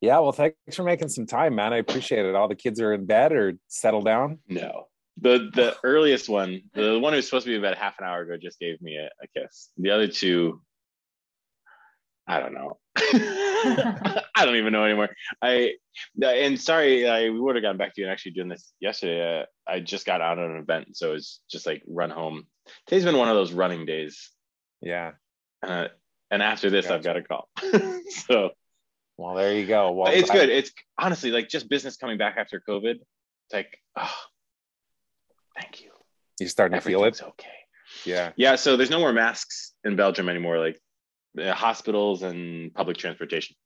Yeah, well, thanks for making some time, man. I appreciate it. All the kids are in bed or settled down. No, the the earliest one, the one who's supposed to be about half an hour ago, just gave me a, a kiss. The other two, I don't know. I don't even know anymore. I and sorry, I we would have gotten back to you and actually doing this yesterday. Uh, I just got out of an event, so it's just like run home. Today's been one of those running days. Yeah. Uh, and after this, gotcha. I've got a call. so well, there you go. Well, it's good. It's honestly like just business coming back after COVID. It's like, oh, thank you. You're starting to feel it. It's okay. Yeah. Yeah. So there's no more masks in Belgium anymore, like uh, hospitals and public transportation.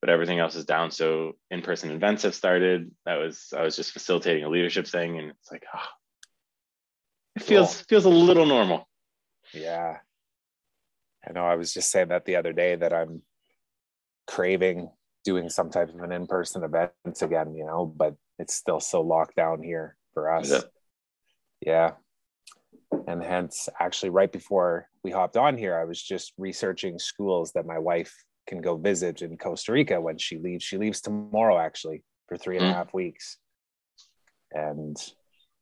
But everything else is down. So in-person events have started. That was I was just facilitating a leadership thing, and it's like, oh, it feels cool. feels a little normal. Yeah. I know. I was just saying that the other day that I'm craving doing some type of an in-person event again, you know, but it's still so locked down here for us. Yeah. yeah. And hence, actually, right before we hopped on here, I was just researching schools that my wife can go visit in Costa Rica when she leaves. She leaves tomorrow, actually, for three and mm. a half weeks. And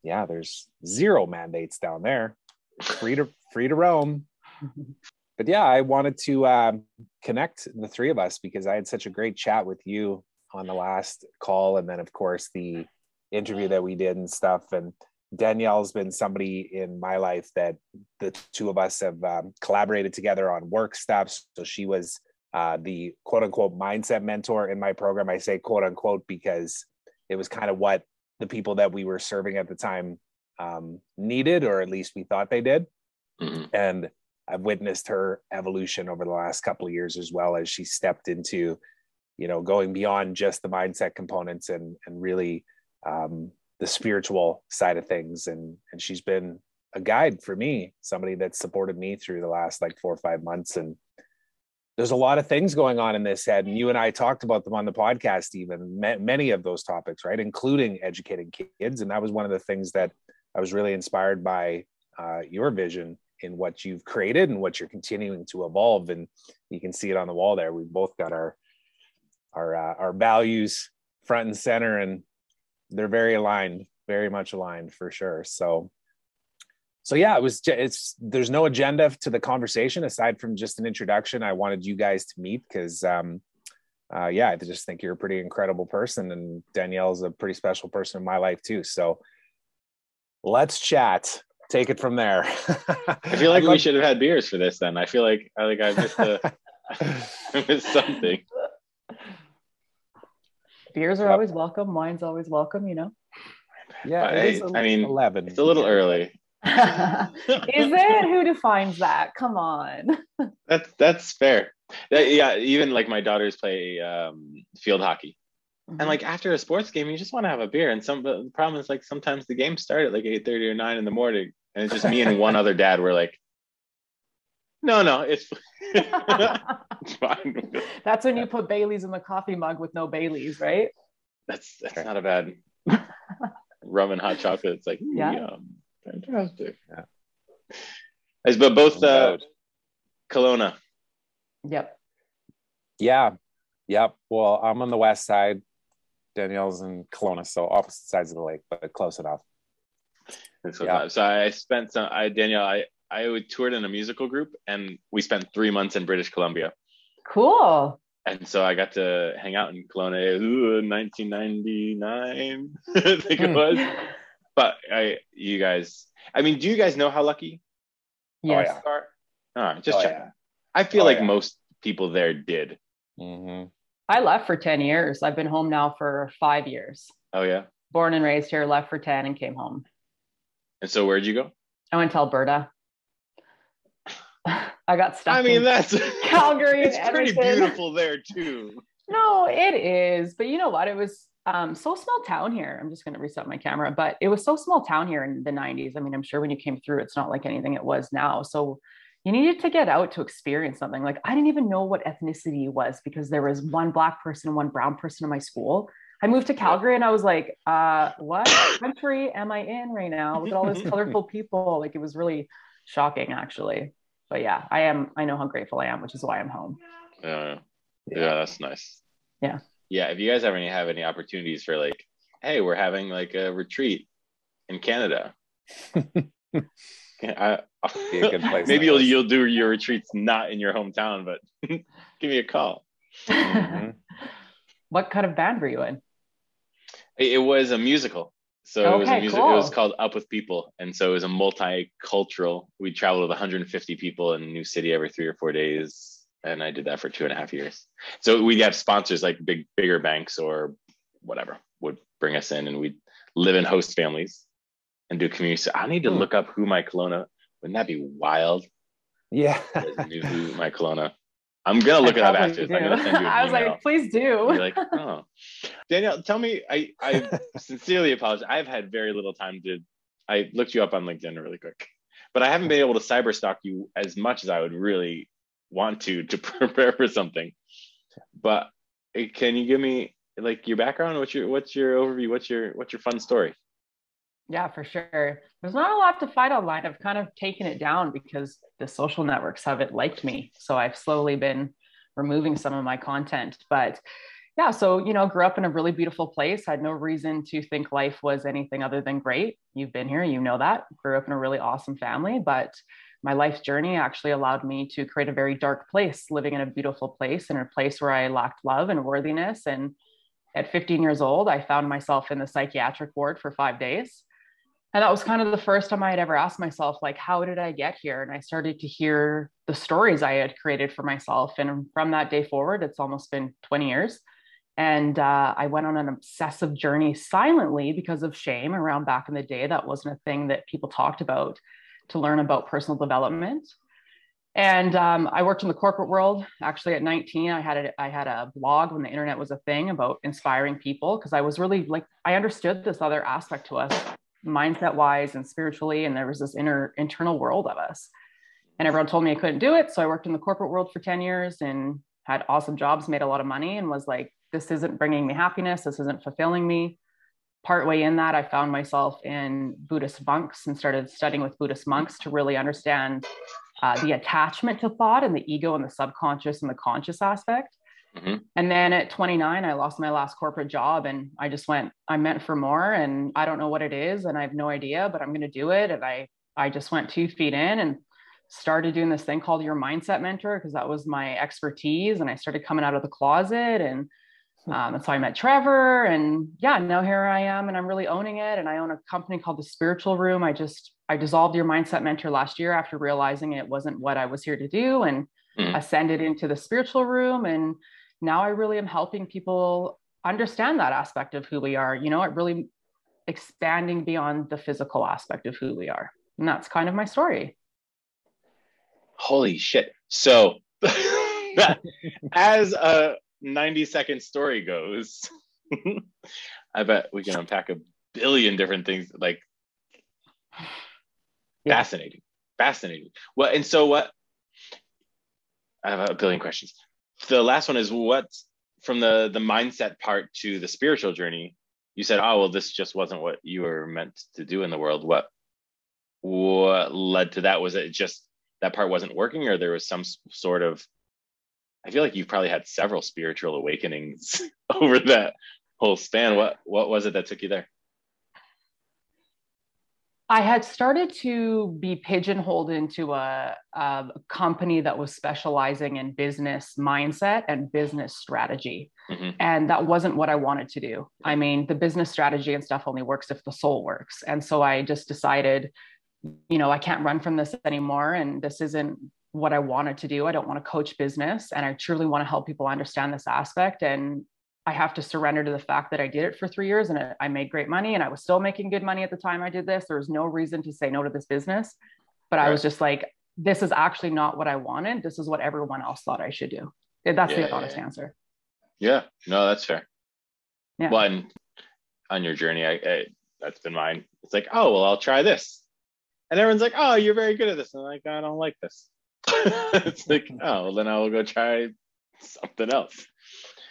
yeah, there's zero mandates down there. Free to free to roam. but yeah, I wanted to um, connect the three of us because I had such a great chat with you on the last call, and then of course the interview that we did and stuff. And Danielle's been somebody in my life that the two of us have um, collaborated together on work stuff. So she was uh, the quote unquote mindset mentor in my program. I say quote unquote because it was kind of what the people that we were serving at the time um, needed, or at least we thought they did. Mm-hmm. And I've witnessed her evolution over the last couple of years as well as she stepped into, you know, going beyond just the mindset components and and really um, the spiritual side of things. And and she's been a guide for me, somebody that supported me through the last like four or five months. And there's a lot of things going on in this head, and you and I talked about them on the podcast, even many of those topics, right, including educating kids. And that was one of the things that I was really inspired by uh, your vision in what you've created and what you're continuing to evolve and you can see it on the wall there. We've both got our our uh, our values front and center and they're very aligned very much aligned for sure. So so yeah it was it's there's no agenda to the conversation aside from just an introduction. I wanted you guys to meet because um uh, yeah i just think you're a pretty incredible person and danielle's a pretty special person in my life too. So let's chat take it from there. I feel like we should have had beers for this then. I feel like I think I missed, a, I missed something. Beers are always welcome. Wine's always welcome, you know. Yeah, I, I mean, 11. It's a little early. Is it? Who defines that? Come on. that's that's fair. That, yeah, even like my daughters play um, field hockey, Mm-hmm. And like after a sports game, you just want to have a beer. And some the problem is like sometimes the game start at like eight thirty or nine in the morning, and it's just me and one other dad. We're like, no, no, it's, it's fine. That's when you put Bailey's in the coffee mug with no Bailey's, right? That's that's not a bad rum and hot chocolate. It's like yeah, yum. fantastic. Yeah. As but both uh, Kelowna. Yep. Yeah. Yep. Well, I'm on the west side. Danielle's in Kelowna, so opposite sides of the lake, but close enough. So, yeah. so I spent some. I Danielle, I I toured in a musical group, and we spent three months in British Columbia. Cool. And so I got to hang out in Kelowna, ooh, 1999, I think it was. but I, you guys, I mean, do you guys know how lucky? Yes. Oh, yeah. All right, just oh, check. Yeah. I feel oh, like yeah. most people there did. Mm-hmm. I left for 10 years. I've been home now for five years. Oh, yeah. Born and raised here, left for 10 and came home. And so where'd you go? I went to Alberta. I got stuck. I mean, that's Calgary. it's pretty beautiful there too. No, it is. But you know what? It was um, so small town here. I'm just going to reset my camera, but it was so small town here in the 90s. I mean, I'm sure when you came through, it's not like anything it was now. So you needed to get out to experience something. Like I didn't even know what ethnicity was because there was one black person and one brown person in my school. I moved to Calgary and I was like, uh, what country am I in right now? Look at all those colorful people. Like it was really shocking actually. but yeah, I am. I know how grateful I am, which is why I'm home. Yeah, yeah, that's nice. Yeah, yeah. If you guys ever any have any opportunities for like, hey, we're having like a retreat in Canada. I, maybe you'll you'll do your retreats not in your hometown, but give me a call. Mm-hmm. what kind of band were you in? It was a musical. So okay, it was a music. Cool. It was called Up with People, and so it was a multicultural. We traveled with 150 people in a new city every three or four days, and I did that for two and a half years. So we'd have sponsors like big, bigger banks or whatever would bring us in, and we'd live in host families and do community. So I need to hmm. look up who my Kelowna. Wouldn't that be wild? Yeah. who my Kelowna. I'm gonna look I it up after. I'm gonna send you I was email. like, please do. You're like, oh, Danielle, tell me. I I sincerely apologize. I've had very little time to. I looked you up on LinkedIn really quick, but I haven't been able to cyber stalk you as much as I would really want to to prepare for something. But eh, can you give me like your background? What's your what's your overview? What's your what's your fun story? Yeah, for sure. There's not a lot to fight online. I've kind of taken it down because the social networks haven't liked me. So I've slowly been removing some of my content. But yeah, so, you know, grew up in a really beautiful place, had no reason to think life was anything other than great. You've been here, you know that. Grew up in a really awesome family, but my life journey actually allowed me to create a very dark place, living in a beautiful place, in a place where I lacked love and worthiness. And at 15 years old, I found myself in the psychiatric ward for five days and that was kind of the first time i had ever asked myself like how did i get here? And i started to hear the stories i had created for myself. And from that day forward it's almost been 20 years. And uh, i went on an obsessive journey silently because of shame around back in the day. That wasn't a thing that people talked about to learn about personal development. And um, I worked in the corporate world. Actually, at 19, I had a, I had a blog when the internet was a thing about inspiring people because I was really like I understood this other aspect to us mindset wise and spiritually and there was this inner internal world of us. And everyone told me i couldn't do it so i worked in the corporate world for 10 years and had awesome jobs made a lot of money and was like this isn't bringing me happiness. This isn't fulfilling me. Partway in that i found myself in buddhist monks and started studying with buddhist monks to really understand uh, the attachment to thought and the ego and the subconscious and the conscious aspect Mm-hmm. And then at 29, I lost my last corporate job and I just went, I'm meant for more and I don't know what it is and I have no idea, but I'm going to do it. And I, I just went two feet in and started doing this thing called your mindset mentor because that was my expertise. And I started coming out of the closet and hmm. um, and so I met Trevor and yeah, now here I am and I'm really owning it. And I own a company called the Spiritual Room. I just, I dissolved your mindset mentor last year after realizing it wasn't what I was here to do and mm. ascended into the spiritual room and now I really am helping people understand that aspect of who we are, you know, it really expanding beyond the physical aspect of who we are. And that's kind of my story. Holy shit. So, as a 90 second story goes, I bet we can unpack a billion different things like yeah. fascinating. Fascinating. Well, and so what? I have a billion questions the last one is what from the the mindset part to the spiritual journey you said oh well this just wasn't what you were meant to do in the world. What what led to that? Was it just that part wasn't working or there was some sort of i feel like you've probably had several spiritual awakenings over that whole span. What what was it that took you there I had started to be pigeonholed into a, a, company that was specializing in business mindset and business strategy. Mm-hmm. And that wasn't what I wanted to do. I mean, the business strategy and stuff only works if the soul works. And so I just decided, you know, I can't run from this anymore. And this isn't what I wanted to do. I don't want to coach business. And I truly want to help people understand this aspect. And I have to surrender to the fact that I did it for three years and I made great money and I was still making good money at the time I did this. There was no reason to say no to this business. But right. I was just like, this is actually not what I wanted. This is what everyone else thought I should do. That's yeah, the honest yeah. answer. Yeah, no, that's fair. Yeah. One on your journey, I, I, that's been mine. It's like, oh, well, I'll try this. And everyone's like, oh, you're very good at this. And I'm like, I don't like this. it's like, oh, well, then I will go try something else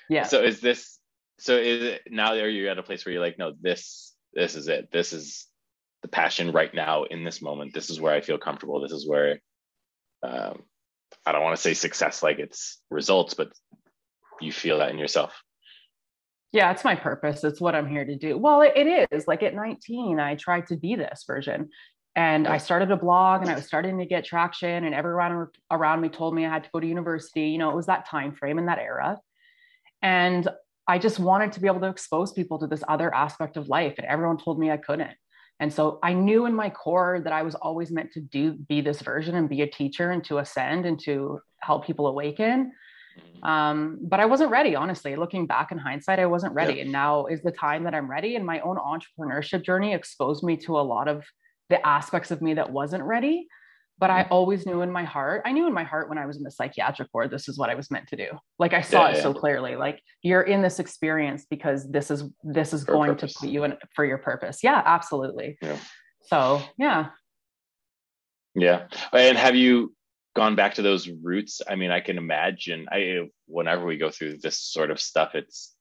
yeah so is this so is it now are you at a place where you're like no this this is it this is the passion right now in this moment this is where i feel comfortable this is where um, I don't want to say success like it's results, but you feel that in yourself. Yeah, it's my purpose. It's what I'm here to do. Well, it, it is. Like at 19, I tried to be this version. And I started a blog and I was starting to get traction, and everyone around me told me I had to go to university. You know, it was that time frame and that era. And I just wanted to be able to expose people to this other aspect of life. And everyone told me I couldn't. And so I knew in my core that I was always meant to do be this version and be a teacher and to ascend and to help people awaken. Mm-hmm. Um, but I wasn't ready, honestly. Looking back in hindsight, I wasn't ready. Yeah. And now is the time that I'm ready. And my own entrepreneurship journey exposed me to a lot of the aspects of me that wasn't ready but I mm-hmm. always knew in my heart, I knew in my heart when I was in the psychiatric ward, this is what I was meant to do. Like I saw yeah, it yeah. so clearly. Like you're in this experience because this is this is for going to put you in for your purpose. Yeah, absolutely. Yeah. So yeah. Yeah. And have you gone back to those roots? I mean, I can imagine I whenever we go through this sort of stuff, it's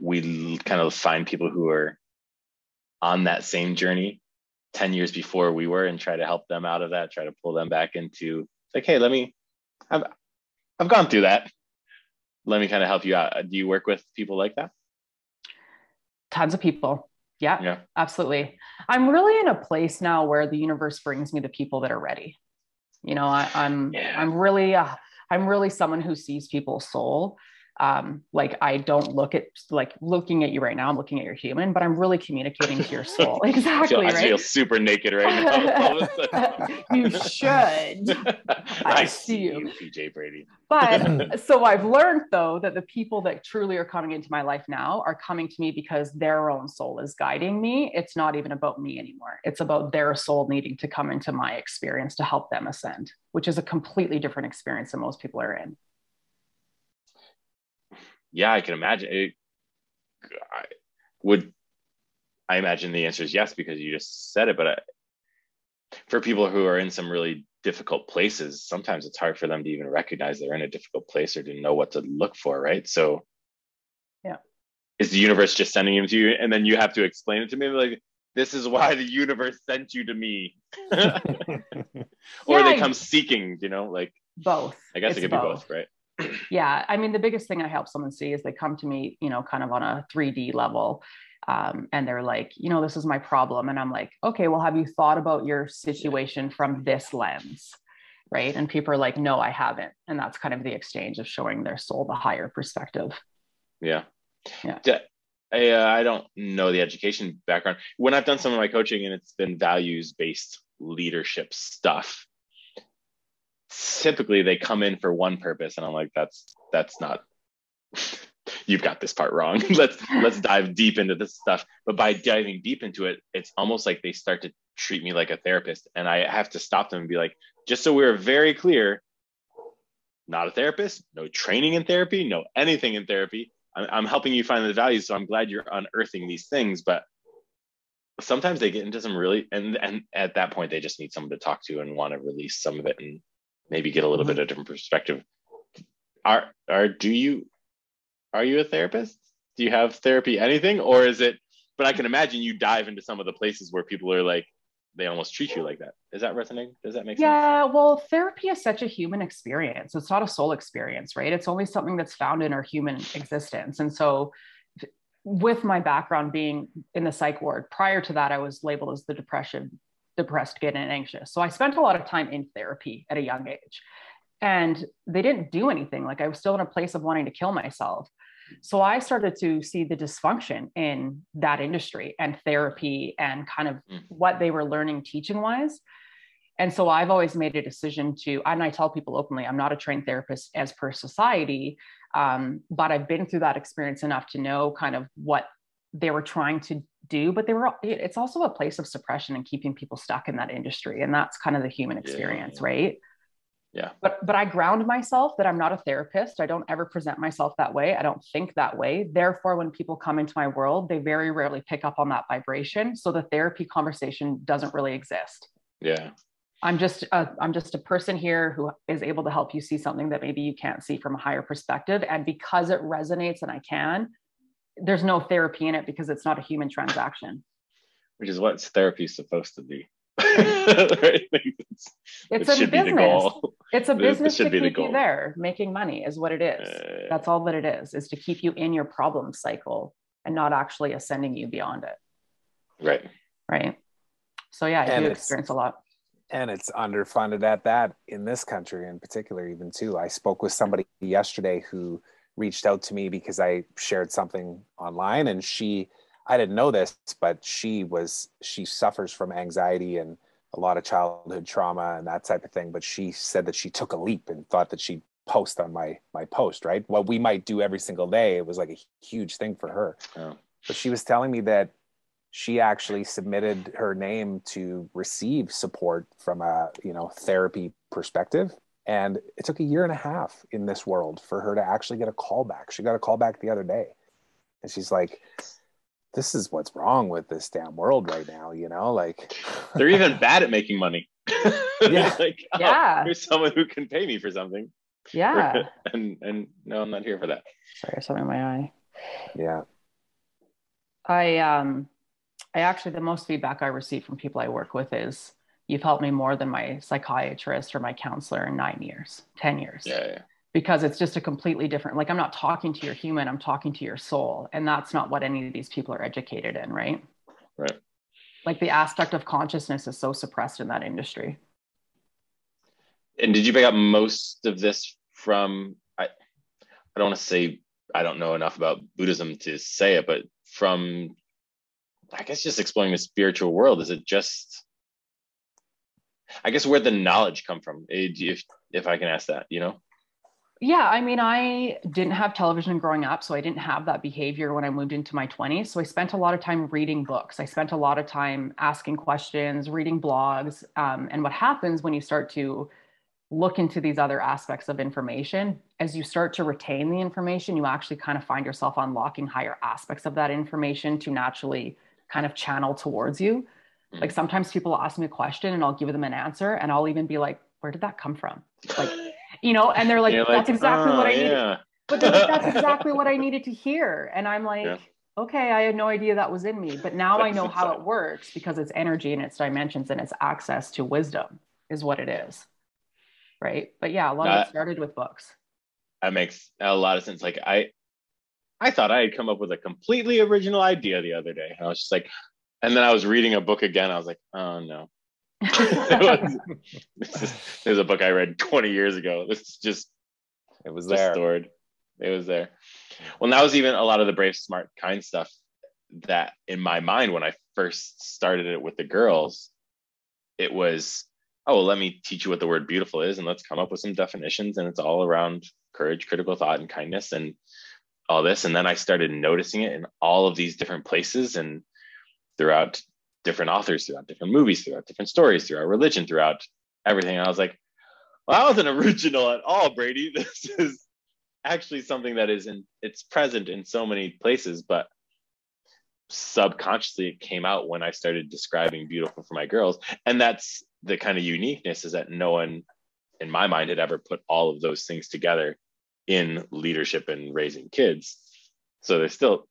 we kind of find people who are on that same journey 10 years before we were and try to help them out of that, try to pull them back into like, hey, let me, I've, I've gone through that. Let me kind of help you out. Do you work with people like that? Tons of people. Yeah, yeah, absolutely. I'm really in a place now where the universe brings me the people that are ready. You know, I, am I'm, yeah. I'm really, uh, I'm really someone who sees people's soul um, like I don't look at like looking at you right now. I'm looking at your human, but I'm really communicating to your soul. Exactly. I feel, right? I feel super naked right now. you should. I, I see you, PJ Brady. But so I've learned though that the people that truly are coming into my life now are coming to me because their own soul is guiding me. It's not even about me anymore. It's about their soul needing to come into my experience to help them ascend, which is a completely different experience than most people are in yeah, I can imagine it. I would I imagine the answer is yes because you just said it. But I, for people who are in some really difficult places, sometimes it's hard for them to even recognize they're in a difficult place or to know what to look for, right? So, yeah, is the universe just sending him to you, and then you have to explain it to me like this is why the universe sent you to me, or yeah, they come seeking, you know, like both. I guess it's it could both. be both, right? Yeah i mean the biggest thing i help someone see is they come to me you know kind of on a 3d level um, and they're like you know this is my problem and i'm like okay well have you thought about your situation from this lens? Right? And people are like no i haven't and that's kind of the exchange of showing their soul the higher perspective. Yeah. Yeah. I, uh, I don't know the education background. When i've done some of my coaching and it's been values based leadership stuff typically they come in for one purpose and i'm like that's that's not you've got this part wrong. Let's let's dive deep into this stuff. But by diving deep into it it's almost like they start to treat me like a therapist and i have to stop them and be like just so we're very clear not a therapist no training in therapy no anything in therapy. I'm, I'm helping you find the values so i'm glad you're unearthing these things. But sometimes they get into some really and and at that point they just need someone to talk to and want to release some of it and maybe get a little mm-hmm. bit of a different perspective. Are are do you are you a therapist? Do you have therapy anything or is it but I can imagine you dive into some of the places where people are like they almost treat you like that. Is that resonating? Does that make sense? Yeah, well, therapy is such a human experience. It's not a soul experience, right? It's only something that's found in our human existence. And so with my background being in the psych ward, prior to that, I was labeled as the depression depressed kid and anxious. So I spent a lot of time in therapy at a young age. And they didn't do anything. Like I was still in a place of wanting to kill myself. So I started to see the dysfunction in that industry and therapy and kind of mm. what they were learning teaching wise. And so I've always made a decision to, and I tell people openly, I'm not a trained therapist as per society, um, but I've been through that experience enough to know kind of what they were trying to do but they were it's also a place of suppression and keeping people stuck in that industry and that's kind of the human experience yeah. right? Yeah. But but i ground myself that i'm not a therapist. I don't ever present myself that way. I don't think that way. Therefore when people come into my world they very rarely pick up on that vibration. So the therapy conversation doesn't really exist. Yeah. I'm just a, i'm just a person here who is able to help you see something that maybe you can't see from a higher perspective. And because it resonates and i can there's no therapy in it because it's not a human transaction which is what therapy is supposed to be right? it's it a business. It's a business to keep you there. Making money is what it is. Uh, That's all that it is, is to keep you in your problem cycle and not actually ascending you beyond it. Right. Right. So yeah, I and do experience a lot. And it's underfunded at that in this country in particular, even too. I spoke with somebody yesterday who reached out to me because I shared something online and she I didn't know this, but she was she suffers from anxiety and a lot of childhood trauma and that type of thing. But she said that she took a leap and thought that she'd post on my my post, right? What we might do every single day, it was like a huge thing for her. Oh. But she was telling me that she actually submitted her name to receive support from a you know therapy perspective and it took a year and a half in this world for her to actually get a call back she got a call back the other day and she's like this is what's wrong with this damn world right now, you know? Like they're even bad at making money. yeah. like, oh, yeah. There's someone who can pay me for something. Yeah. and and no, I'm not here for that. Sorry, something in my eye. Yeah. I um I actually the most feedback I receive from people I work with is you've helped me more than my psychiatrist or my counselor in nine years, 10 years. Yeah, yeah. Because it's just a completely different like i'm not talking to your human i'm talking to your soul and that's not what any of these people are educated in right? Right. Like the aspect of consciousness is so suppressed in that industry. And did you pick up most of this from i i don't want to say i don't know enough about buddhism to say it but from i guess just exploring the spiritual world is it just i guess where the knowledge come from if if i can ask that you know yeah, I mean, I didn't have television growing up, so I didn't have that behavior when I moved into my 20s. So I spent a lot of time reading books. I spent a lot of time asking questions, reading blogs. Um, and what happens when you start to look into these other aspects of information, as you start to retain the information, you actually kind of find yourself unlocking higher aspects of that information to naturally kind of channel towards you. Mm. Like sometimes people ask me a question and I'll give them an answer, and I'll even be like, where did that come from? Like, you know, and they're like, that's exactly oh, what I oh, needed. But like, that's exactly what I needed to hear. And I'm like, yeah. okay, I had no idea that was in me. But now I know how it works because it's energy and its dimensions and it's access to wisdom is what it is. Right. But yeah, a lot of it started with books. That makes a lot of sense. Like I I thought I had come up with a completely original idea the other day. I was just like, and then I was reading a book again. I was like, oh no, was, this, is, this is a book I read 20 years ago. This is just it was there stored. It was there. Well, that was even a lot of the brave, smart, kind stuff that in my mind when I first started it with the girls, it was, oh, well, let me teach you what the word beautiful is and let's come up with some definitions. And it's all around courage, critical thought, and kindness and all this. And then I started noticing it in all of these different places and throughout different authors throughout different movies, throughout different stories, throughout religion, throughout everything. And I was like, well, that wasn't original at all, Brady. This is actually something that is in it's present in so many places, but subconsciously it came out when I started describing beautiful for my girls. And that's the kind of uniqueness is that no one in my mind had ever put all of those things together in leadership and raising kids. So there's still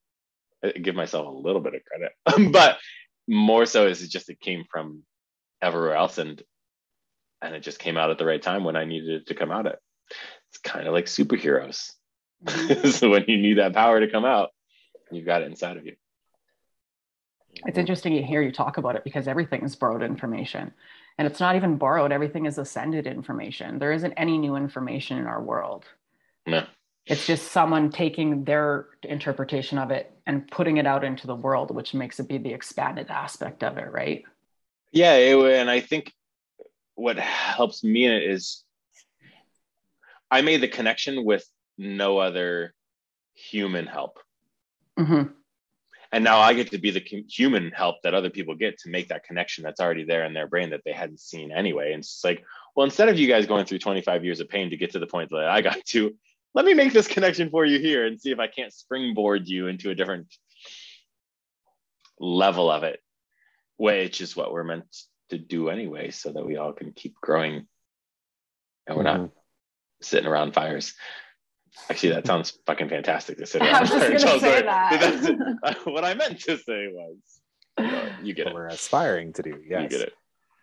I give myself a little bit of credit, but more so is it just it came from everywhere else and and it just came out at the right time when I needed it to come out at. It's kind of like superheroes. Mm-hmm. so when you need that power to come out, you've got it inside of you. It's interesting to hear you talk about it because everything is borrowed information. And it's not even borrowed, everything is ascended information. There isn't any new information in our world. No. It's just someone taking their interpretation of it and putting it out into the world, which makes it be the expanded aspect of it, right? Yeah, it, and I think what helps me in it is I made the connection with no other human help. Mm-hmm. And now I get to be the human help that other people get to make that connection that's already there in their brain that they hadn't seen anyway. And it's like, well, instead of you guys going through 25 years of pain to get to the point that I got to, let me make this connection for you here and see if I can't springboard you into a different level of it, which is what we're meant to do anyway, so that we all can keep growing and we're mm-hmm. not sitting around fires. Actually, that sounds fucking fantastic to sit around. I was just gonna say that. what I meant to say was, you, know, you get what it. We're aspiring to do. Yes. You get it.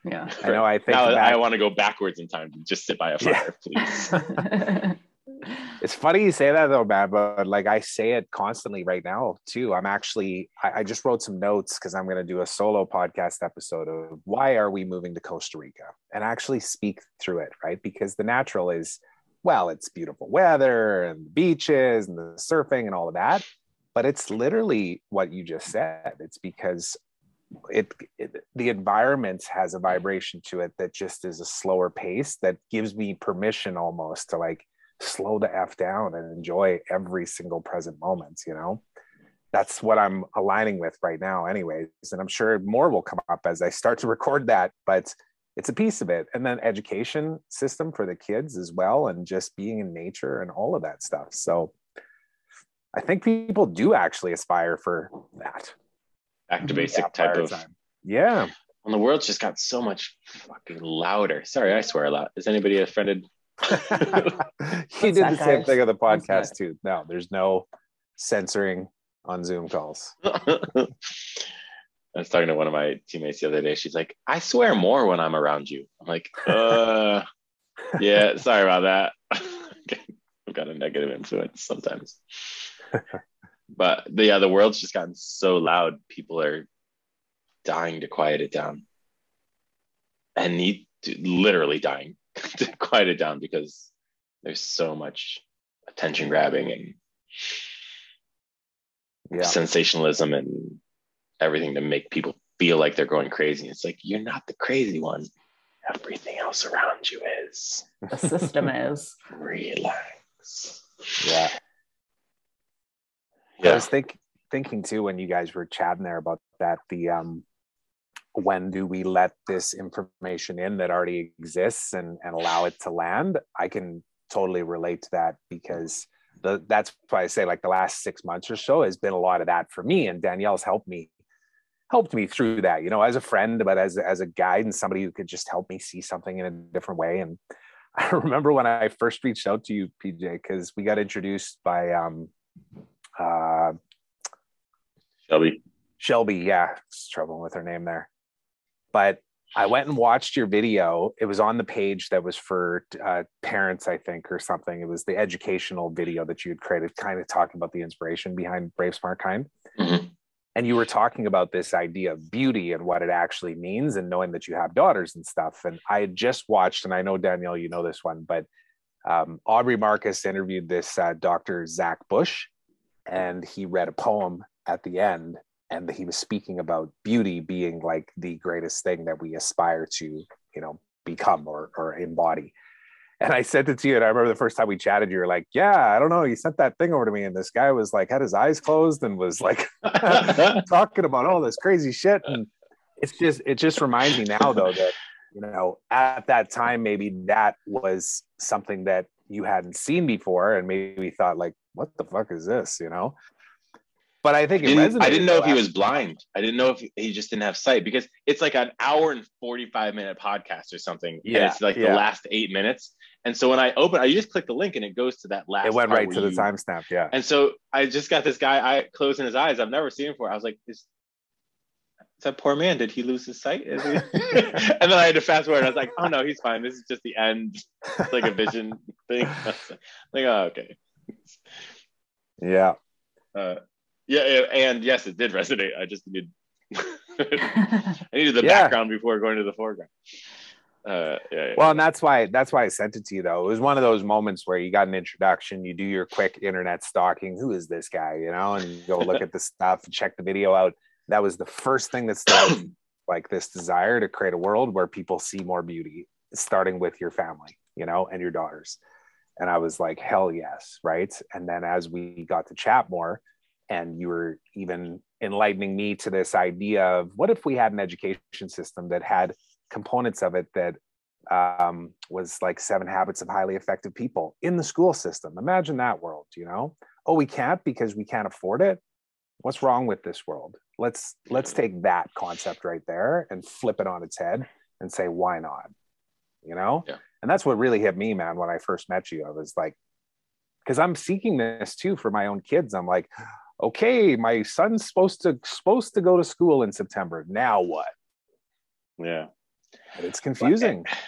Yeah. I know. I think now back- I want to go backwards in time to just sit by a Yeah. fire, please. It's funny you say that though, man, but like I say it constantly right now too. I'm actually I, I just wrote some notes because I'm gonna do a solo podcast episode of why are we moving to Costa Rica and actually speak through it, right? Because the natural is well, it's beautiful weather and the beaches and the surfing and all of that. But it's literally what you just said. It's because it, it the environment has a vibration to it that just is a slower pace that gives me permission almost to like slow the f down and enjoy every single present moment you know that's what i'm aligning with right now anyways and i'm sure more will come up as i start to record that but it's a piece of it and then education system for the kids as well and just being in nature and all of that stuff so i think people do actually aspire for that Back to basic Campfire type of. time. yeah Well, the world's just got so much fucking louder. Sorry, I swear a lot. Is anybody offended? He did that, the same guys? thing on the podcast too no there's no censoring on zoom calls I was talking to one of my teammates the other day. She's like, I swear more when I'm around you. I'm like, uh, yeah, sorry about that. I've got a negative influence sometimes. but the, yeah, the world's just gotten so loud. People are dying to quiet it down and need to literally dying to quiet it down because there's so much attention grabbing and yeah sensationalism and everything to make people feel like they're going crazy. It's like you're not the crazy one. Everything else around you is. the system is. Relax. yeah yeah. I was think, thinking too when you guys were chatting there about that. The um, when do we let this information in that already exists and and allow it to land? I can totally relate to that because the that's why I say like the last six months or so has been a lot of that for me, and Danielle's helped me helped me through that. You know, as a friend, but as as a guide and somebody who could just help me see something in a different way. And I remember when I first reached out to you, PJ, because we got introduced by um, uh, Shelby. Shelby, yeah, struggling with her name there. But I went and watched your video. It was on the page that was for uh, parents, I think, or something. It was the educational video that you had created, kind of talking about the inspiration behind Brave Smart Kind. Mhm. And you were talking about this idea of beauty and what it actually means, and knowing that you have daughters and stuff. And I had just watched, and I know Danielle, you know this one, but um, Aubrey Marcus interviewed this uh, Dr. Zach Bush, and he read a poem at the end and he was speaking about beauty being like the greatest thing that we aspire to you know become or, or embody. And i sent it to you and i remember the first time we chatted you were like yeah i don't know you sent that thing over to me and this guy was like had his eyes closed and was like talking about all this crazy shit and it's just it just reminds me now though that you know at that time maybe that was something that you hadn't seen before and maybe thought like what the fuck is this? You know but i think it Didn't- resonated I didn't know if he was blind. I didn't know if he just didn't have sight because it's like an hour and 45 minute podcast or something. and Yeah, it's like yeah. the last eight minutes. And so when I open, I just click the link and it goes to that last it went right to the timestamp yeah And so I just got this guy I closing his eyes. I've never seen him before. I was like, is, is that poor man? Did he lose his sight? Is he... and then I had to fast forward. I was like, oh no, he's fine. This is just the end. It's like a vision thing. I was like, oh, okay. yeah Uh, yeah, and yes, it did resonate. I just needed I needed the Yeah. background before going to the foreground. Uh, yeah, yeah. well and that's why that's why i sent it to you though it was one of those moments where you got an introduction you do your quick internet stalking who is this guy you know and go look at the stuff check the video out that was the first thing that started like this desire to create a world where people see more beauty starting with your family you know and your daughters and i was like hell yes right and then as we got to chat more and you were even enlightening me to this idea of what if we had an education system that had components of it that um, was like seven habits of highly effective people in the school system. Imagine that world, you know? Oh, we can't because we can't afford it. What's wrong with this world? Let's let's take that concept right there and flip it on its head and say, why not? You know? Yeah. And that's what really hit me, man, when I first met you. I was like, because I'm seeking this too for my own kids. I'm like, okay, my son's supposed to supposed to go to school in September. Now what? yeah. it's confusing. And,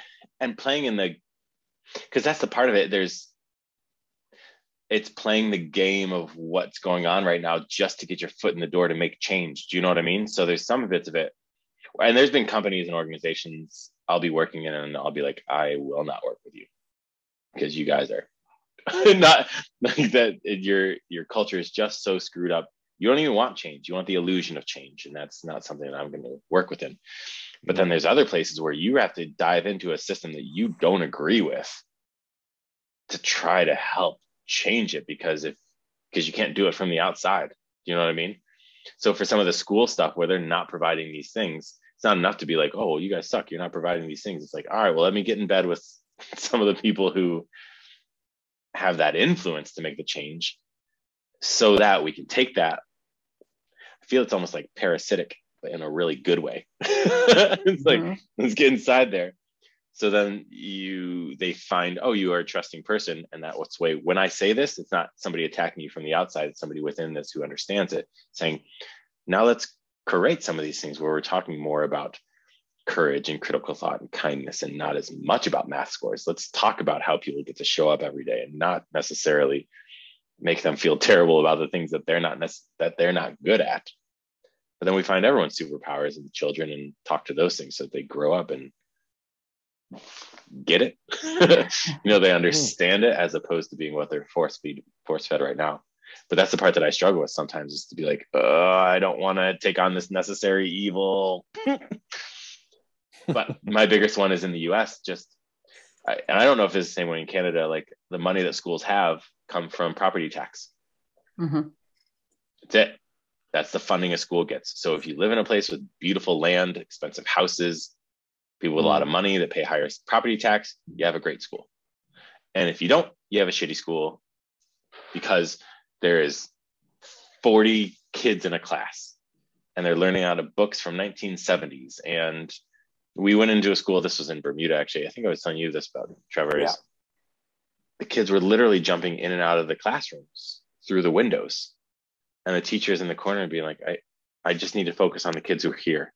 and playing in the because that's the part of it. There's it's playing the game of what's going on right now just to get your foot in the door to make change. Do you know what I mean? So there's some bits of it. And there's been companies and organizations I'll be working in and I'll be like, I will not work with you because you guys are not like that your your culture is just so screwed up. You don't even want change. You want the illusion of change. And that's not something that I'm going to work within. But then mm-hmm. there's other places where you have to dive into a system that you don't agree with to try to help change it because if because you can't do it from the outside. You know what I mean? So for some of the school stuff where they're not providing these things, it's not enough to be like, oh, you guys suck. You're not providing these things. It's like, all right, well, let me get in bed with some of the people who have that influence to make the change so that we can take that. I feel it's almost like parasitic, but in a really good way. it's mm-hmm. like, let's get inside there so then you they find oh you are a trusting person and that what's way when i say this it's not somebody attacking you from the outside it's somebody within this who understands it saying now let's create some of these things where we're talking more about courage and critical thought and kindness and not as much about math scores let's talk about how people get to show up every day and not necessarily make them feel terrible about the things that they're not that they're not good at but then we find everyone's superpowers in the children and talk to those things so that they grow up and get it. you know, they understand it as opposed to being what they're force feed force fed right now. But that's the part that I struggle with sometimes is to be like, oh, I don't want to take on this necessary evil. but my biggest one is in the US, just I, and I don't know if it's the same way in Canada, like the money that schools have come from property tax. Mm-hmm. That's it. That's the funding a school gets. So if you live in a place with beautiful land, expensive houses, people with a lot of mm. money that pay higher property tax, you have a great school. And if you don't, you have a shitty school because there is 40 kids in a class and they're learning out of books from 1970s. And we went into a school, this was in Bermuda actually. I think I was telling you this about Trevor. Yeah. The kids were literally jumping in and out of the classrooms through the windows. And the teachers in the corner being like, I, I just need to focus on the kids who are here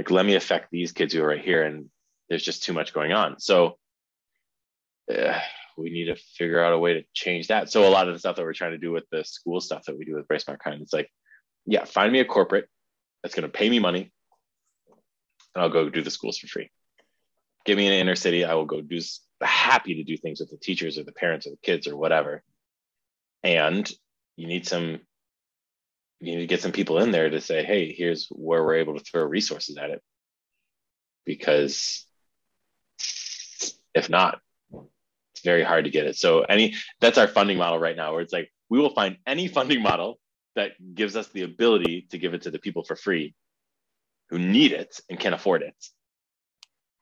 like let me affect these kids who are right here and there's just too much going on so uh, we need to figure out a way to change that so a lot of the stuff that we're trying to do with the school stuff that we do with Brave Smart Kind it's like yeah find me a corporate that's going to pay me money and i'll go do the schools for free give me an inner city i will go do happy to do things with the teachers or the parents or the kids or whatever and you need some you need to get some people in there to say, hey, here's where we're able to throw resources at it. Because if not, it's very hard to get it. So any that's our funding model right now, where it's like we will find any funding model that gives us the ability to give it to the people for free who need it and can afford it.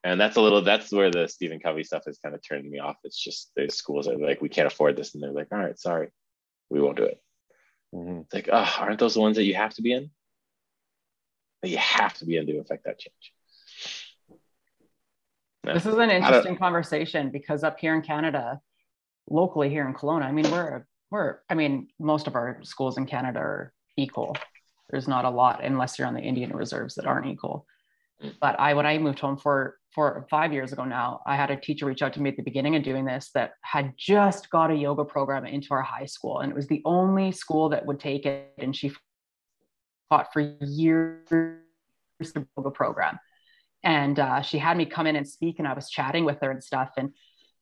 And that's a little that's where the Stephen Covey stuff is kind of turning me off. It's just the schools are like, we can't afford this. And they're like, all right, sorry, we won't do it. Mm-hmm. It's like, oh, aren't those the ones that you have to be in? That you have to be in to affect that change. This is an interesting conversation because up here in Canada, locally here in Kelowna, I mean, we're we're I mean, most of our schools in Canada are equal. There's not a lot unless you're on the Indian reserves that aren't equal. Mm. But I when I moved home for for five years ago now, I had a teacher reach out to me at the beginning of doing this that had just got a yoga program into our high school. And it was the only school that would take it. And she fought for years the yoga program. And uh, she had me come in and speak, and I was chatting with her and stuff. And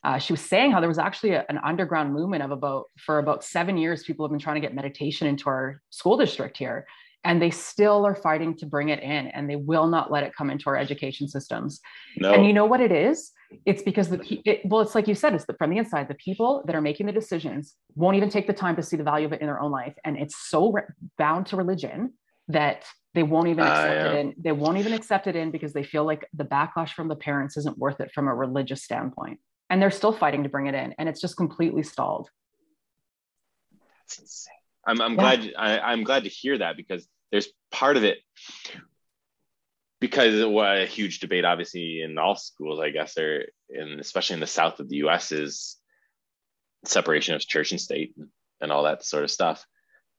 uh, she was saying how there was actually a, an underground movement of about for about seven years, people have been trying to get meditation into our school district here and they still are fighting to bring it in and they will not let it come into our education systems no. and you know what it is it's because the it, well it's like you said it's the, from the inside the people that are making the decisions won't even take the time to see the value of it in their own life and it's so re- bound to religion that they won't even accept uh, yeah. it in they won't even accept it in because they feel like the backlash from the parents isn't worth it from a religious standpoint and they're still fighting to bring it in and it's just completely stalled that's insane i'm, I'm yeah. glad I, i'm glad to hear that because there's part of it because what a huge debate obviously in all schools i guess or in especially in the south of the us is separation of church and state and all that sort of stuff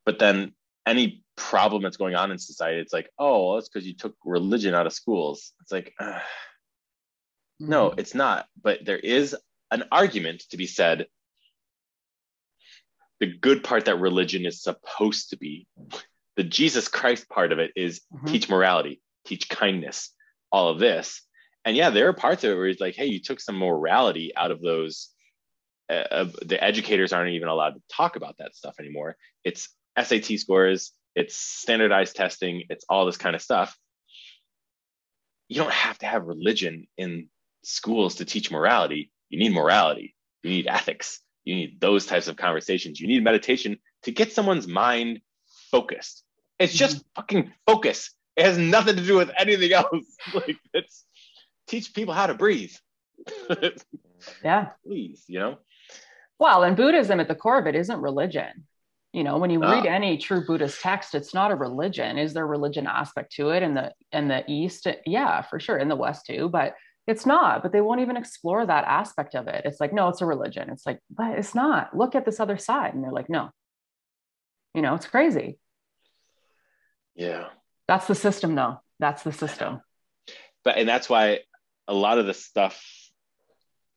but then any problem that's going on in society it's like oh well, that's because you took religion out of schools it's like uh, No, Mhm. it's not. But there is an argument to be said. The good part that religion is supposed to be, the Jesus Christ part of it is Mhm. teach morality, teach kindness, all of this. And yeah, there are parts of it where it's like, hey, you took some morality out of those. Uh, the educators aren't even allowed to talk about that stuff anymore. It's SAT scores, it's standardized testing, it's all this kind of stuff. You don't have to have religion in schools to teach morality. You need morality, you need ethics, you need those types of conversations, you need meditation to get someone's mind focused. It's just fucking focus. It has nothing to do with anything else. like it's teach people how to breathe. Yeah. Please, you know? Well, and Buddhism at the core of it isn't religion. You know, when you read Ah. any true Buddhist text, it's not a religion. Is there a religion aspect to it in the in the East? Yeah, for sure. In the West too, but it's not. But they won't even explore that aspect of it. It's like, no, it's a religion. It's like, but it's not. Look at this other side. And they're like, no. You know, it's crazy. Yeah. That's the system, though. That's the system. But and that's why a lot of the stuff,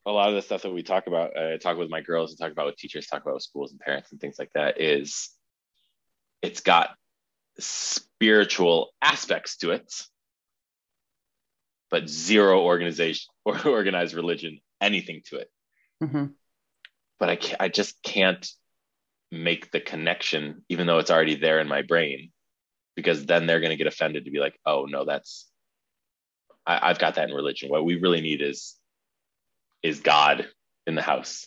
a lot of the stuff that we talk about, uh, talk with my girls and talk about with teachers, talk about with schools and parents and things like that is it's got spiritual aspects to it, but zero organization or organized religion, anything to it. hmm but I can't, I just can't make the connection, even though it's already there in my brain, because then they're going to get offended to be like, oh no, that's I, I've got that in religion. What we really need is is God in the house.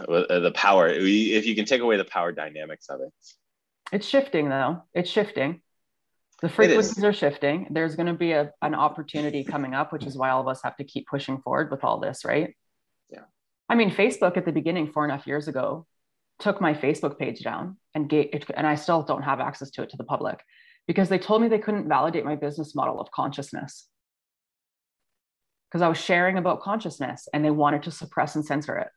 Uh, The power, if you can take away the power dynamics of it, It's shifting, though. It's shifting. The frequencies are shifting. There's going to be a, an opportunity coming up, which is why all of us have to keep pushing forward with all this, right? Yeah. I mean, Facebook at the beginning, four and a half years ago, took my Facebook page down and gave it, and I still don't have access to it to the public because they told me they couldn't validate my business model of consciousness because I was sharing about consciousness and they wanted to suppress and censor it.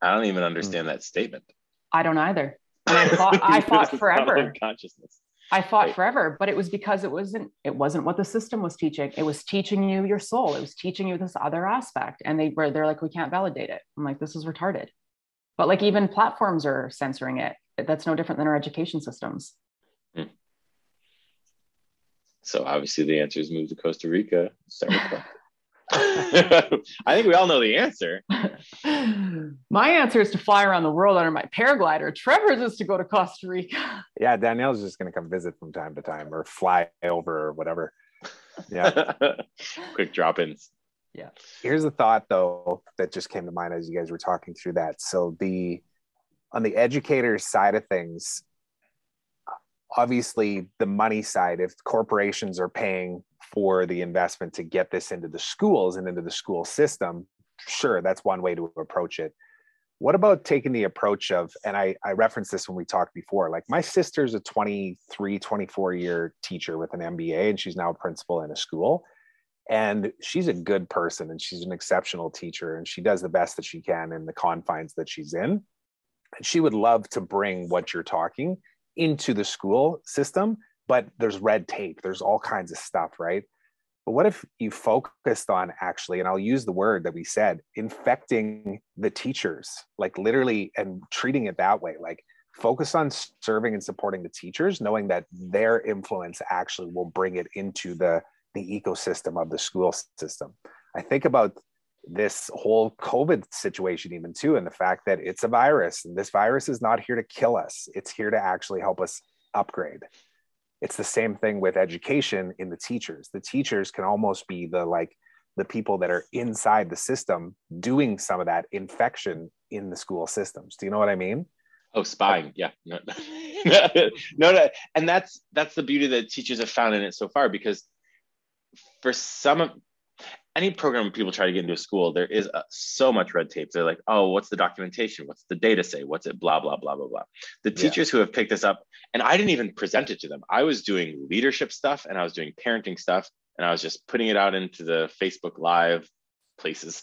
I don't even understand hmm. that statement. I don't either. And I fought, I fought Business model of forever. Consciousness. I fought Right. forever, but it was because it wasn't it wasn't what the system was teaching. It was teaching you your soul. It was teaching you this other aspect. And they were they're like, we can't validate it. I'm like, this is retarded. But like even platforms are censoring it. That's no different than our education systems. Hmm. So obviously the answer is move to Costa Rica. Start with I think we all know the answer. my answer is to fly around the world under my paraglider. Trevor's is to go to Costa Rica. Yeah, Danielle's just going to come visit from time to time or fly over or whatever. Yeah. Quick drop ins. Here's a thought though that just came to mind as you guys were talking through that. So the on the educator side of things, obviously the money side, if corporations are paying for the investment to get this into the schools and into the school system, sure, that's one way to approach it. What about taking the approach of, and I, I referenced this when we talked before, like my sister's a 23, 24 year teacher with an MBA, and she's now a principal in a school. And she's a good person and she's an exceptional teacher and she does the best that she can in the confines that she's in. And she would love to bring what you're talking into the school system, but there's red tape, there's all kinds of stuff, right? But what if you focused on actually, and I'll use the word that we said, infecting the teachers, like literally, and treating it that way, like focus on serving and supporting the teachers, knowing that their influence actually will bring it into the the ecosystem of the school system. I think about this whole COVID situation, even too, and the fact that it's a virus, and this virus is not here to kill us, it's here to actually help us upgrade. It's the same thing with education in the teachers. The teachers can almost be the like the people that are inside the system doing some of that infection in the school systems. Do you know what I mean? Oh, spying. Yeah. No, no, no. And that's that's the beauty that teachers have found in it so far because for some of any program people try to get into a school, there is uh so much red tape. They're like, oh, what's the documentation? What's the data say? What's it? Blah, blah, blah, blah, blah. The Yeah. teachers who have picked this up, and I didn't even present it to them. I was doing leadership stuff and I was doing parenting stuff and I was just putting it out into the Facebook Live places.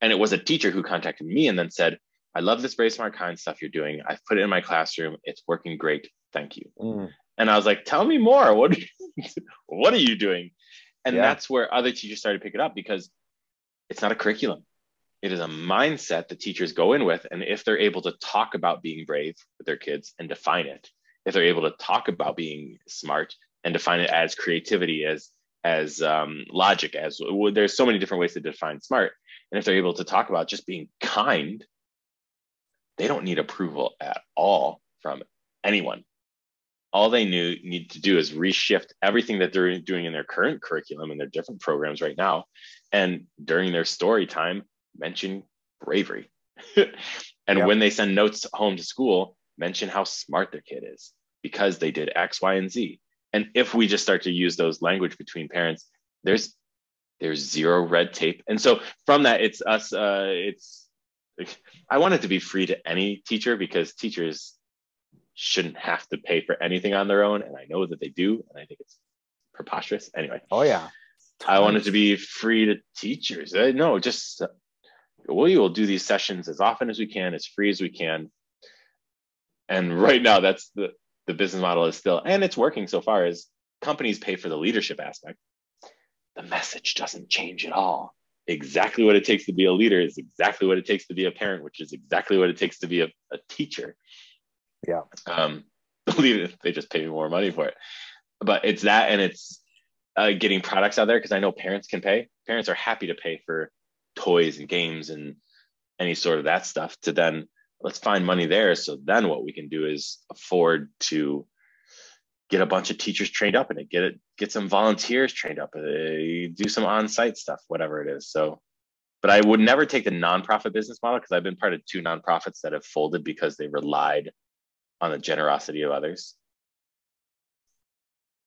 And it was a teacher who contacted me and then said, I love this Brave Smart Kind stuff you're doing. I've put it in my classroom. It's working great. Thank you. Mm. And I was like, tell me more. What what are you doing? And Yeah. that's where other teachers started to pick it up because it's not a curriculum. It is a mindset that teachers go in with. And if they're able to talk about being brave with their kids and define it, if they're able to talk about being smart and define it as creativity, as as um, logic, as well, there's so many different ways to define smart. And if they're able to talk about just being kind, they don't need approval at all from anyone. All they knew need to do is reshift everything that they're doing in their current curriculum and their different programs right now. And during their story time, mention bravery. and Yep. when they send notes home to school, mention how smart their kid is because they did X, Y, and Z. And if we just start to use those language between parents, there's there's zero red tape. And so from that, it's us, uh, it's I want it to be free to any teacher because teachers shouldn't have to pay for anything on their own. And I know that they do. And I think it's preposterous. Anyway, Oh yeah. I wanted to be free to teachers. Uh, no, just uh, we will do these sessions as often as we can, as free as we can. And right now, that's the the business model is still, and it's working so far. Is companies pay for the leadership aspect. The message doesn't change at all. Exactly what it takes to be a leader is exactly what it takes to be a parent, which is exactly what it takes to be a, a teacher. Yeah. Um, believe it, they just pay me more money for it. But it's that, and it's uh, getting products out there because I know parents can pay. Parents are happy to pay for toys and games and any sort of that stuff. To then let's find money there. So then what we can do is afford to get a bunch of teachers trained up in it, get it, get some volunteers trained up, uh, do some on-site stuff, whatever it is. So, but I would never take the nonprofit business model because I've been part of two nonprofits that have folded because they relied on the generosity of others.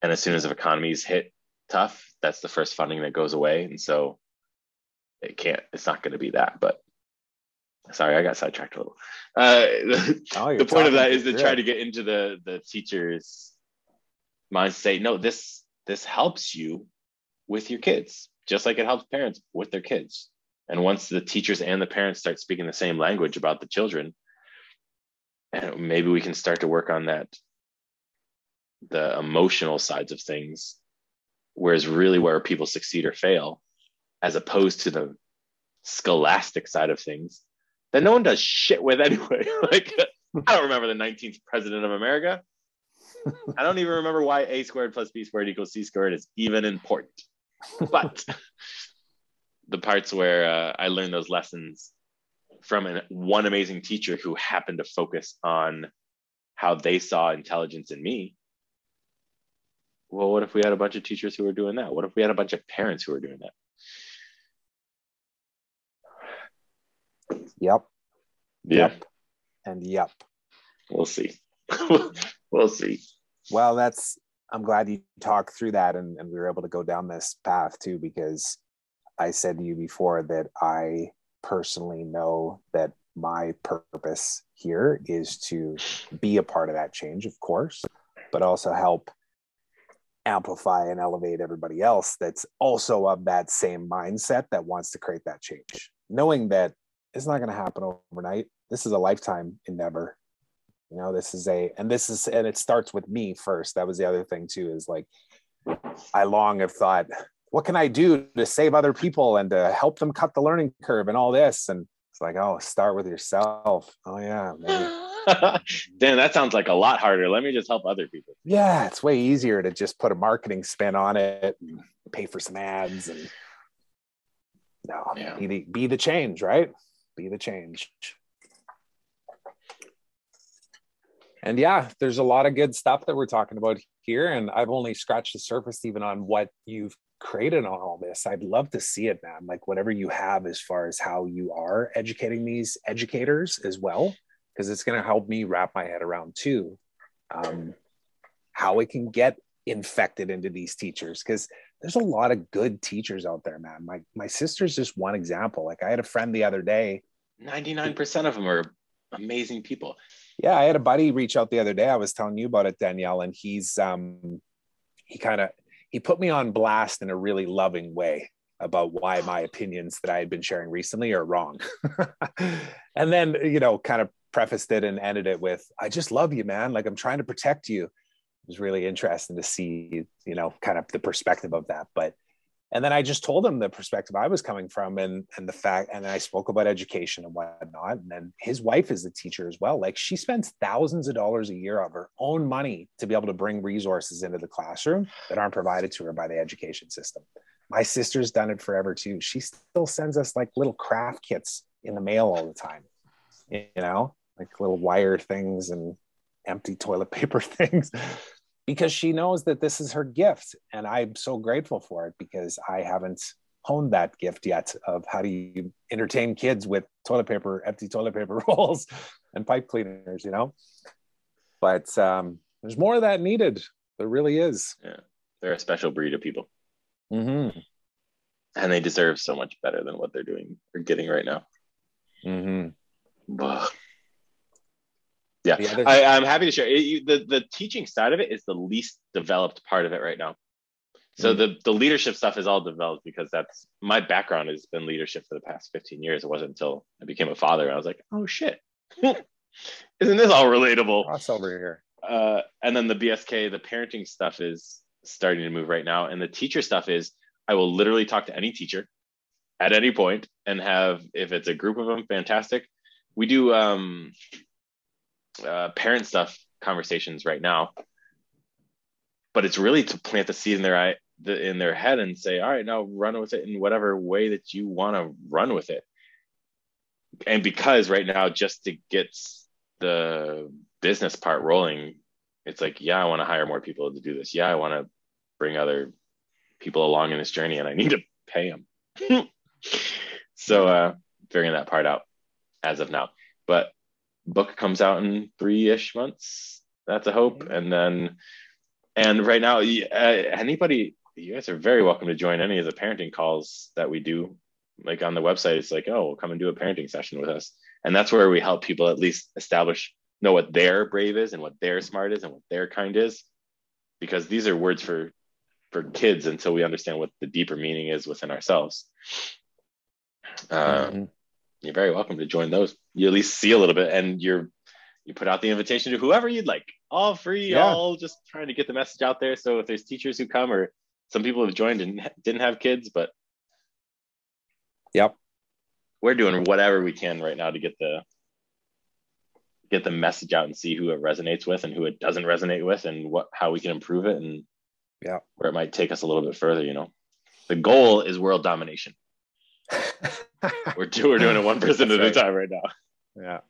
And as soon as the economies hit tough, that's the first funding that goes away. And so it can't, it's not going to be that. But sorry, I got sidetracked a little. Uh, Oh, the point of that is to try to get into the the teacher's mind Say No, this this helps you with your kids, just like it helps parents with their kids. And once the teachers and the parents start speaking the same language about the children, and maybe we can start to work on that the emotional sides of things whereas really where people succeed or fail as opposed to the scholastic side of things that no one does shit with anyway. Like i don't remember the 19th president of america. I don't even remember why a squared plus b squared equals c squared is even important. But the parts where uh, i learned those lessons from an, one amazing teacher who happened to focus on how they saw intelligence in me. Well, what if we had a bunch of teachers who were doing that? What if we had a bunch of parents who were doing that? Yep. Yeah, Yep. And yep. we'll see. we'll see. Well, that's I'm glad you talked through that and, and we were able to go down this path too, because I said to you before that I personally know that my purpose here is to be a part of that change, of course, but also help amplify and elevate everybody else that's also of that same mindset that wants to create that change, knowing that it's not going to happen overnight. This is a lifetime endeavor. You know, this is a, and this is, and it starts with me first. That was the other thing too, is like, I long have thought, what can I do to save other people and to help them cut the learning curve and all this? And it's like, oh, start with yourself. Oh yeah, maybe. Damn, that sounds like a lot harder. Let me just help other people. yeah, it's way easier to just put a marketing spin on it and pay for some ads and no, Yeah. be the be the change, right? Be the change. And yeah, there's a lot of good stuff that we're talking about here, and I've only scratched the surface even on what you've created on all this. I'd love to see it, man. Like whatever you have as far as how you are educating these educators as well, because it's going to help me wrap my head around too um, how it can get infected into these teachers because there's a lot of good teachers out there man my my sister's just one example like i had a friend the other day 99% of them are amazing people. yeah i had a buddy reach out the other day i was telling you about it danielle and he's um he kind of he put me on blast in a really loving way about why my opinions that i had been sharing recently are wrong. And then you know kind of prefaced it and ended it with i just love you man. Like i'm trying to protect you. It was really interesting to see you know kind of the perspective of that. But and then I just told him the perspective I was coming from and and the fact and I spoke about education and whatnot. And then his wife is a teacher as well. Like she spends thousands of dollars a year of her own money to be able to bring resources into the classroom that aren't provided to her by the education system. My sister's done it forever too. She still sends us like little craft kits in the mail all the time. You know, like little wire things and empty toilet paper things because she knows that this is her gift. And I'm so grateful for it because I haven't honed that gift yet of how do you entertain kids with toilet paper, empty toilet paper rolls and pipe cleaners, you know? But um, there's more of that needed. There really is. Yeah. They're a special breed of people. Mm-hmm. And they deserve so much better than what they're doing or getting right now. Mm-hmm. Yeah, other- I, am happy to share. It, you, the the teaching side of it is the least developed part of it right now. So mm the the leadership stuff is all developed because that's my background has been leadership for the past 15 years. It wasn't until I became a father I was like, oh shit, isn't this all relatable? Crossover here. Uh, and then the BSK, the parenting stuff is starting to move right now, and the teacher stuff is I will literally talk to any teacher at any point and have if it's a group of them, fantastic. We do um, uh, parent stuff conversations right now. But it's really to plant the seed in their eye the, in their head and say all right now run with it in whatever way that you want to run with it. And because right now just to get the business part rolling it's like yeah i want to hire more people to do this. Yeah i want to bring other people along in this journey and i need to pay them so uh figuring that part out as of now. But book comes out in three-ish months. That's a hope. Mm-hmm. and then and right now uh, anybody you guys are very welcome to join any of the parenting calls that we do. Like on the website it's like oh come and do a parenting session with us. And that's where we help people at least establish know what their brave is and what their smart is and what their kind is. Because these are words for for kids until we understand what the deeper meaning is within ourselves. Um, you're very welcome to join those. You at least see a little bit, and you're you put out the invitation to whoever you'd like, all free, yeah. all just trying to get the message out there. So if there's teachers who come, or some people have joined and didn't have kids, but yep, we're doing whatever we can right now to get the get the message out and see who it resonates with and who it doesn't resonate with, and what how we can improve it, and yeah, where it might take us a little bit further. You know, the goal is world domination. we're, do, we're doing it one person at right. a time right now. Yeah.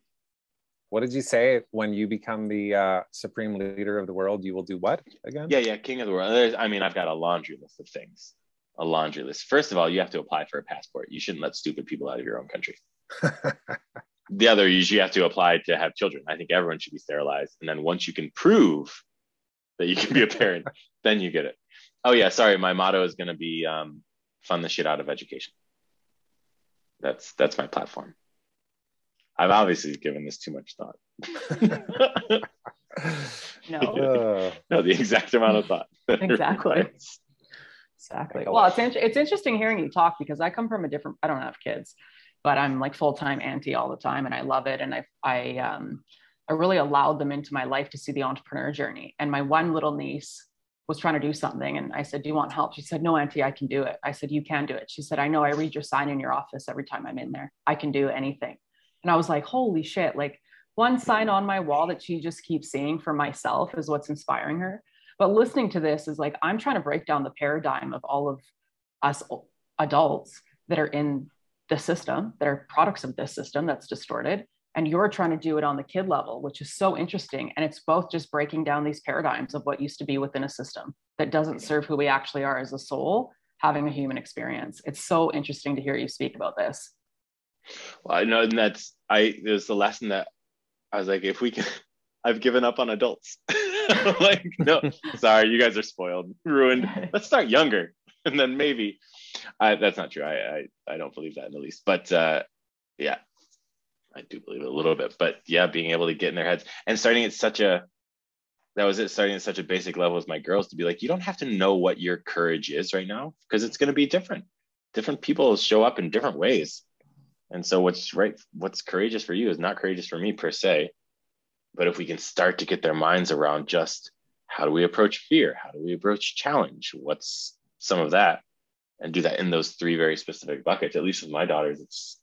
What did you say when you become the uh, supreme leader of the world? You will do what again? Yeah, yeah, king of the world. There's, I mean, I've got a laundry list of things. A laundry list. First of all, you have to apply for a passport. You shouldn't let stupid people out of your own country. the other is you have to apply to have children. I think everyone should be sterilized. And then once you can prove that you can be a parent, then you get it. Oh yeah, sorry. My motto is going to be um, fund the shit out of education. That's that's my platform. I've obviously given this too much thought. no. no, the exact amount of thought. Exactly. exactly. Well, it's in- it's interesting hearing you talk because I come from a different. I don't have kids, but I'm like full time auntie all the time, and I love it. And I I um I really allowed them into my life to see the entrepreneur journey. And my one little niece was trying to do something. And I said, Do you want help? She said, No, Auntie, I can do it. I said, You can do it. She said, I know I read your sign in your office every time I'm in there. I can do anything. And I was like, Holy shit. Like one sign on my wall that she just keeps seeing for myself is what's inspiring her. But listening to this is like, I'm trying to break down the paradigm of all of us adults that are in the system, that are products of this system that's distorted and you're trying to do it on the kid level which is so interesting and it's both just breaking down these paradigms of what used to be within a system that doesn't serve who we actually are as a soul having a human experience. It's so interesting to hear you speak about this. Well i know and that's i there's the lesson that i was like if we can i've given up on adults. Like no sorry you guys are spoiled ruined. Let's start younger and then maybe I, that's not true. I, I i don't believe that in the least but uh yeah I do believe it a little bit, but yeah, being able to get in their heads and starting at such a that was it starting at such a basic level as my girls to be like, you don't have to know what your courage is right now because it's going to be different. Different people show up in different ways. And so what's right, what's courageous for you is not courageous for me per se. But if we can start to get their minds around just how do we approach fear? How do we approach challenge? What's some of that? and do that in those three very specific buckets. At least with my daughters, it's it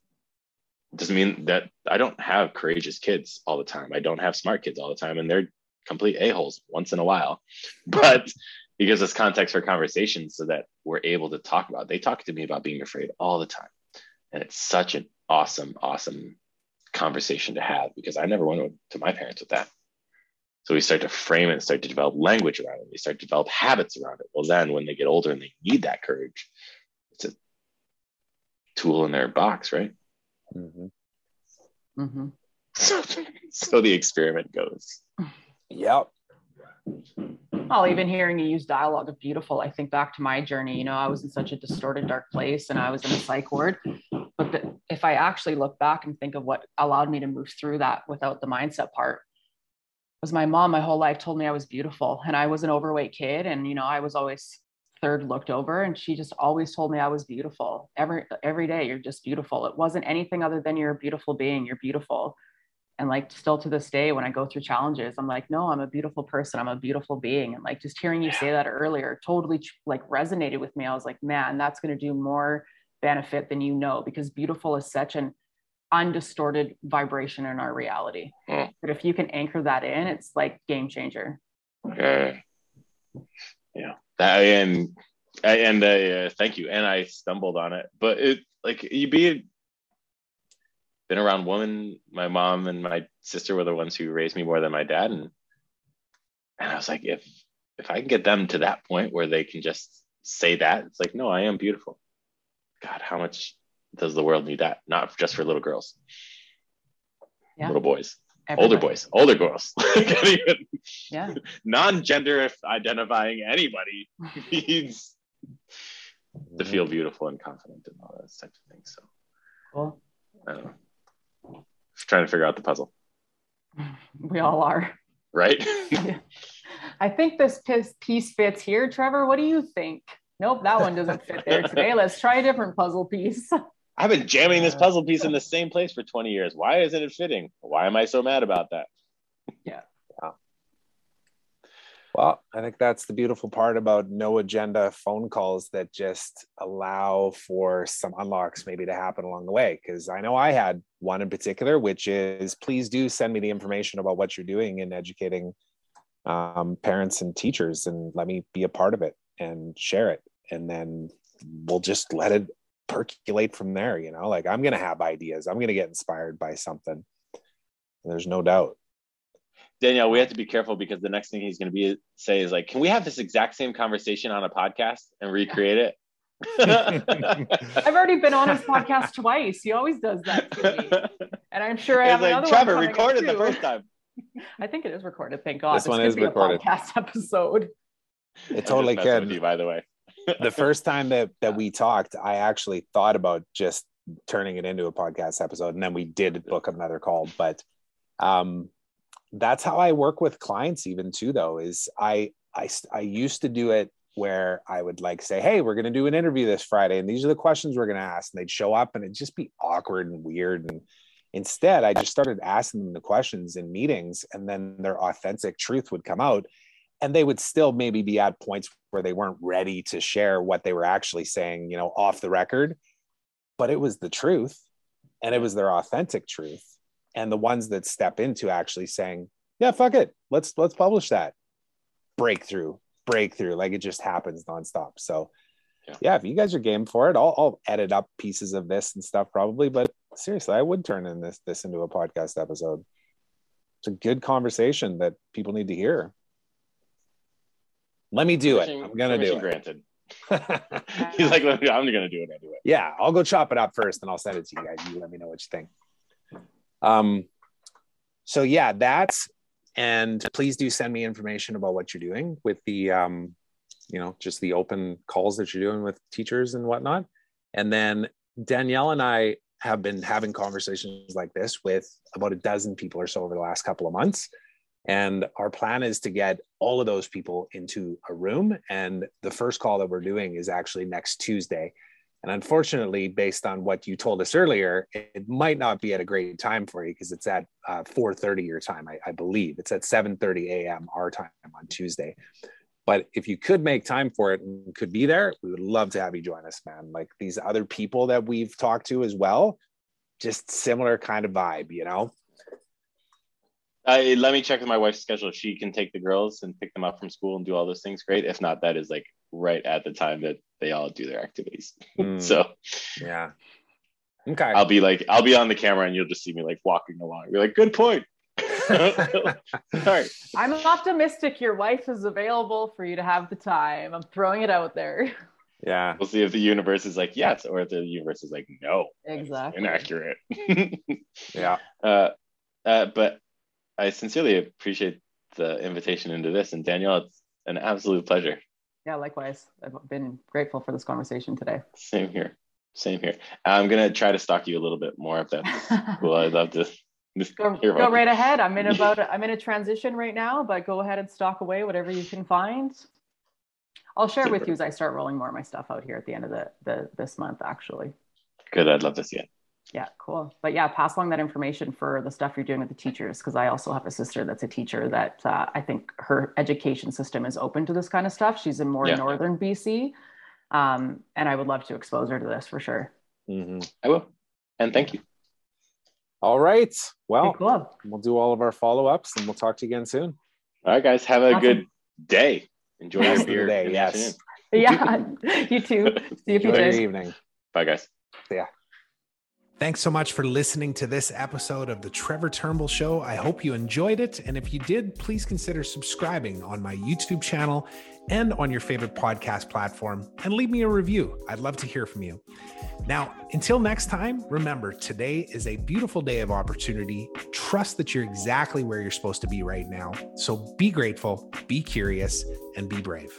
doesn't mean that I don't have courageous kids all the time. I don't have smart kids all the time, and they're complete a-holes once in a while. But it gives us context for conversations so that we're able to talk about. They talk to me about being afraid all the time. And it's such an awesome, awesome conversation to have because I never went to my parents with that. So we start to frame it, start to develop language around it. We start to develop habits around it. Well, then when they get older and they need that courage, it's a tool in their box, right? Mm-hmm. Mm-hmm. So, so the experiment goes. Yep. Well, even hearing you use dialogue of beautiful, I think back to my journey. You know, I was in such a distorted, dark place and I was in a psych ward. But the, if I actually look back and think of what allowed me to move through that without the mindset part, was my mom my whole life told me I was beautiful and I was an overweight kid. And, you know, I was always third looked over and she just always told me I was beautiful every, every day. You're just beautiful. It wasn't anything other than you're a beautiful being. You're beautiful and like still to this day when i go through challenges i'm like no i'm a beautiful person i'm a beautiful being and like just hearing you say that earlier totally like resonated with me i was like man that's going to do more benefit than you know because beautiful is such an undistorted vibration in our reality mm. but if you can anchor that in it's like game changer Okay. yeah that, and and uh, thank you and i stumbled on it but it like you be been around women. My mom and my sister were the ones who raised me more than my dad, and and I was like, if if I can get them to that point where they can just say that, it's like, no, I am beautiful. God, how much does the world need that? Not just for little girls, yeah. little boys, Everybody. older boys, older girls. yeah. Non-gender identifying anybody needs to feel beautiful and confident and all those types of things. So cool. I don't know trying to figure out the puzzle. We all are. Right? I think this piece fits here. Trevor, what do you think? Nope, that one doesn't fit there today. Let's try a different puzzle piece. I've been jamming this puzzle piece in the same place for 20 years. Why isn't it fitting? Why am I so mad about that? Yeah. Well, I think that's the beautiful part about no agenda phone calls that just allow for some unlocks maybe to happen along the way. Because I know I had one in particular, which is please do send me the information about what you're doing in educating um, parents and teachers and let me be a part of it and share it. And then we'll just let it percolate from there. You know, like I'm going to have ideas, I'm going to get inspired by something. There's no doubt. Danielle, we have to be careful because the next thing he's going to be say is like, "Can we have this exact same conversation on a podcast and recreate it?" I've already been on his podcast twice. He always does that to me, and I'm sure I have like, another Trevor one recorded the first time. I think it is recorded. Thank God. This, this one is recorded. podcast episode. It totally can. You, by the way, the first time that that we talked, I actually thought about just turning it into a podcast episode, and then we did book another call, but um that's how I work with clients even too though is I I I used to do it where I would like say, "Hey, we're going to do an interview this Friday and these are the questions we're going to ask." And they'd show up and it'd just be awkward and weird and instead I just started asking them the questions in meetings and then their authentic truth would come out and they would still maybe be at points where they weren't ready to share what they were actually saying, you know, off the record, but it was the truth and it was their authentic truth and the ones that step into actually saying yeah fuck it let's let's publish that. Breakthrough breakthrough like it just happens nonstop so yeah, yeah if you guys are game for it I'll, I'll edit up pieces of this and stuff probably but seriously i would turn in this this into a podcast episode. It's a good conversation that people need to hear let me do it. I'm gonna do it. granted. He's like i'm gonna do it anyway. Yeah i'll go chop it up first and i'll send it to you guys. You let me know what you think. Um, so yeah, that's and please do send me information about what you're doing with the um, you know just the open calls that you're doing with teachers and whatnot. And then Danielle and I have been having conversations like this with about a dozen people or so over the last couple of months. And our plan is to get all of those people into a room. And the first call that we're doing is actually next Tuesday. And unfortunately, based on what you told us earlier, it might not be at a great time for you because it's at uh, 4:30 your time, I, I, believe. It's at 7:30 a.m. our time on Tuesday. But if you could make time for it and could be there, we would love to have you join us, man. Like these other people that we've talked to as well, just similar kind of vibe, you know? Uh, let me check with my wife's schedule. She can take the girls and pick them up from school and do all those things. Great. If not, that is like right at the time that they all do their activities. Mm. so, yeah. Okay. I'll be like, I'll be on the camera and you'll just see me like walking along. You're like, good point. all right. I'm optimistic your wife is available for you to have the time. I'm throwing it out there. Yeah. We'll see if the universe is like, yes, or if the universe is like, no. Exactly. Inaccurate. yeah. Uh, uh, but I sincerely appreciate the invitation into this. And Danielle, it's an absolute pleasure. Yeah, likewise. I've been grateful for this conversation today. Same here. Same here. I'm gonna try to stalk you a little bit more if that's cool. I'd love to. go, go right ahead. I'm in about a, I'm in a transition right now, but go ahead and stalk away whatever you can find. I'll share Super. with you as I start rolling more of my stuff out here at the end of the, the this month. Actually. Good. I'd love to see it. Yeah, cool. But yeah, pass along that information for the stuff you're doing with the teachers because I also have a sister that's a teacher that uh, I think her education system is open to this kind of stuff. She's in more yeah. northern BC, um, and I would love to expose her to this for sure. Mm-hmm. I will, and thank you. All right. Well, cool. we'll do all of our follow ups, and we'll talk to you again soon. All right, guys. Have a awesome. good day. Enjoy your beer. Day, yes. Yeah. you too. See you, Enjoy your evening. Bye, guys. Yeah. Thanks so much for listening to this episode of The Trevor Turnbull Show. I hope you enjoyed it. And if you did, please consider subscribing on my YouTube channel and on your favorite podcast platform and leave me a review. I'd love to hear from you. Now, until next time, remember today is a beautiful day of opportunity. Trust that you're exactly where you're supposed to be right now. So be grateful, be curious, and be brave.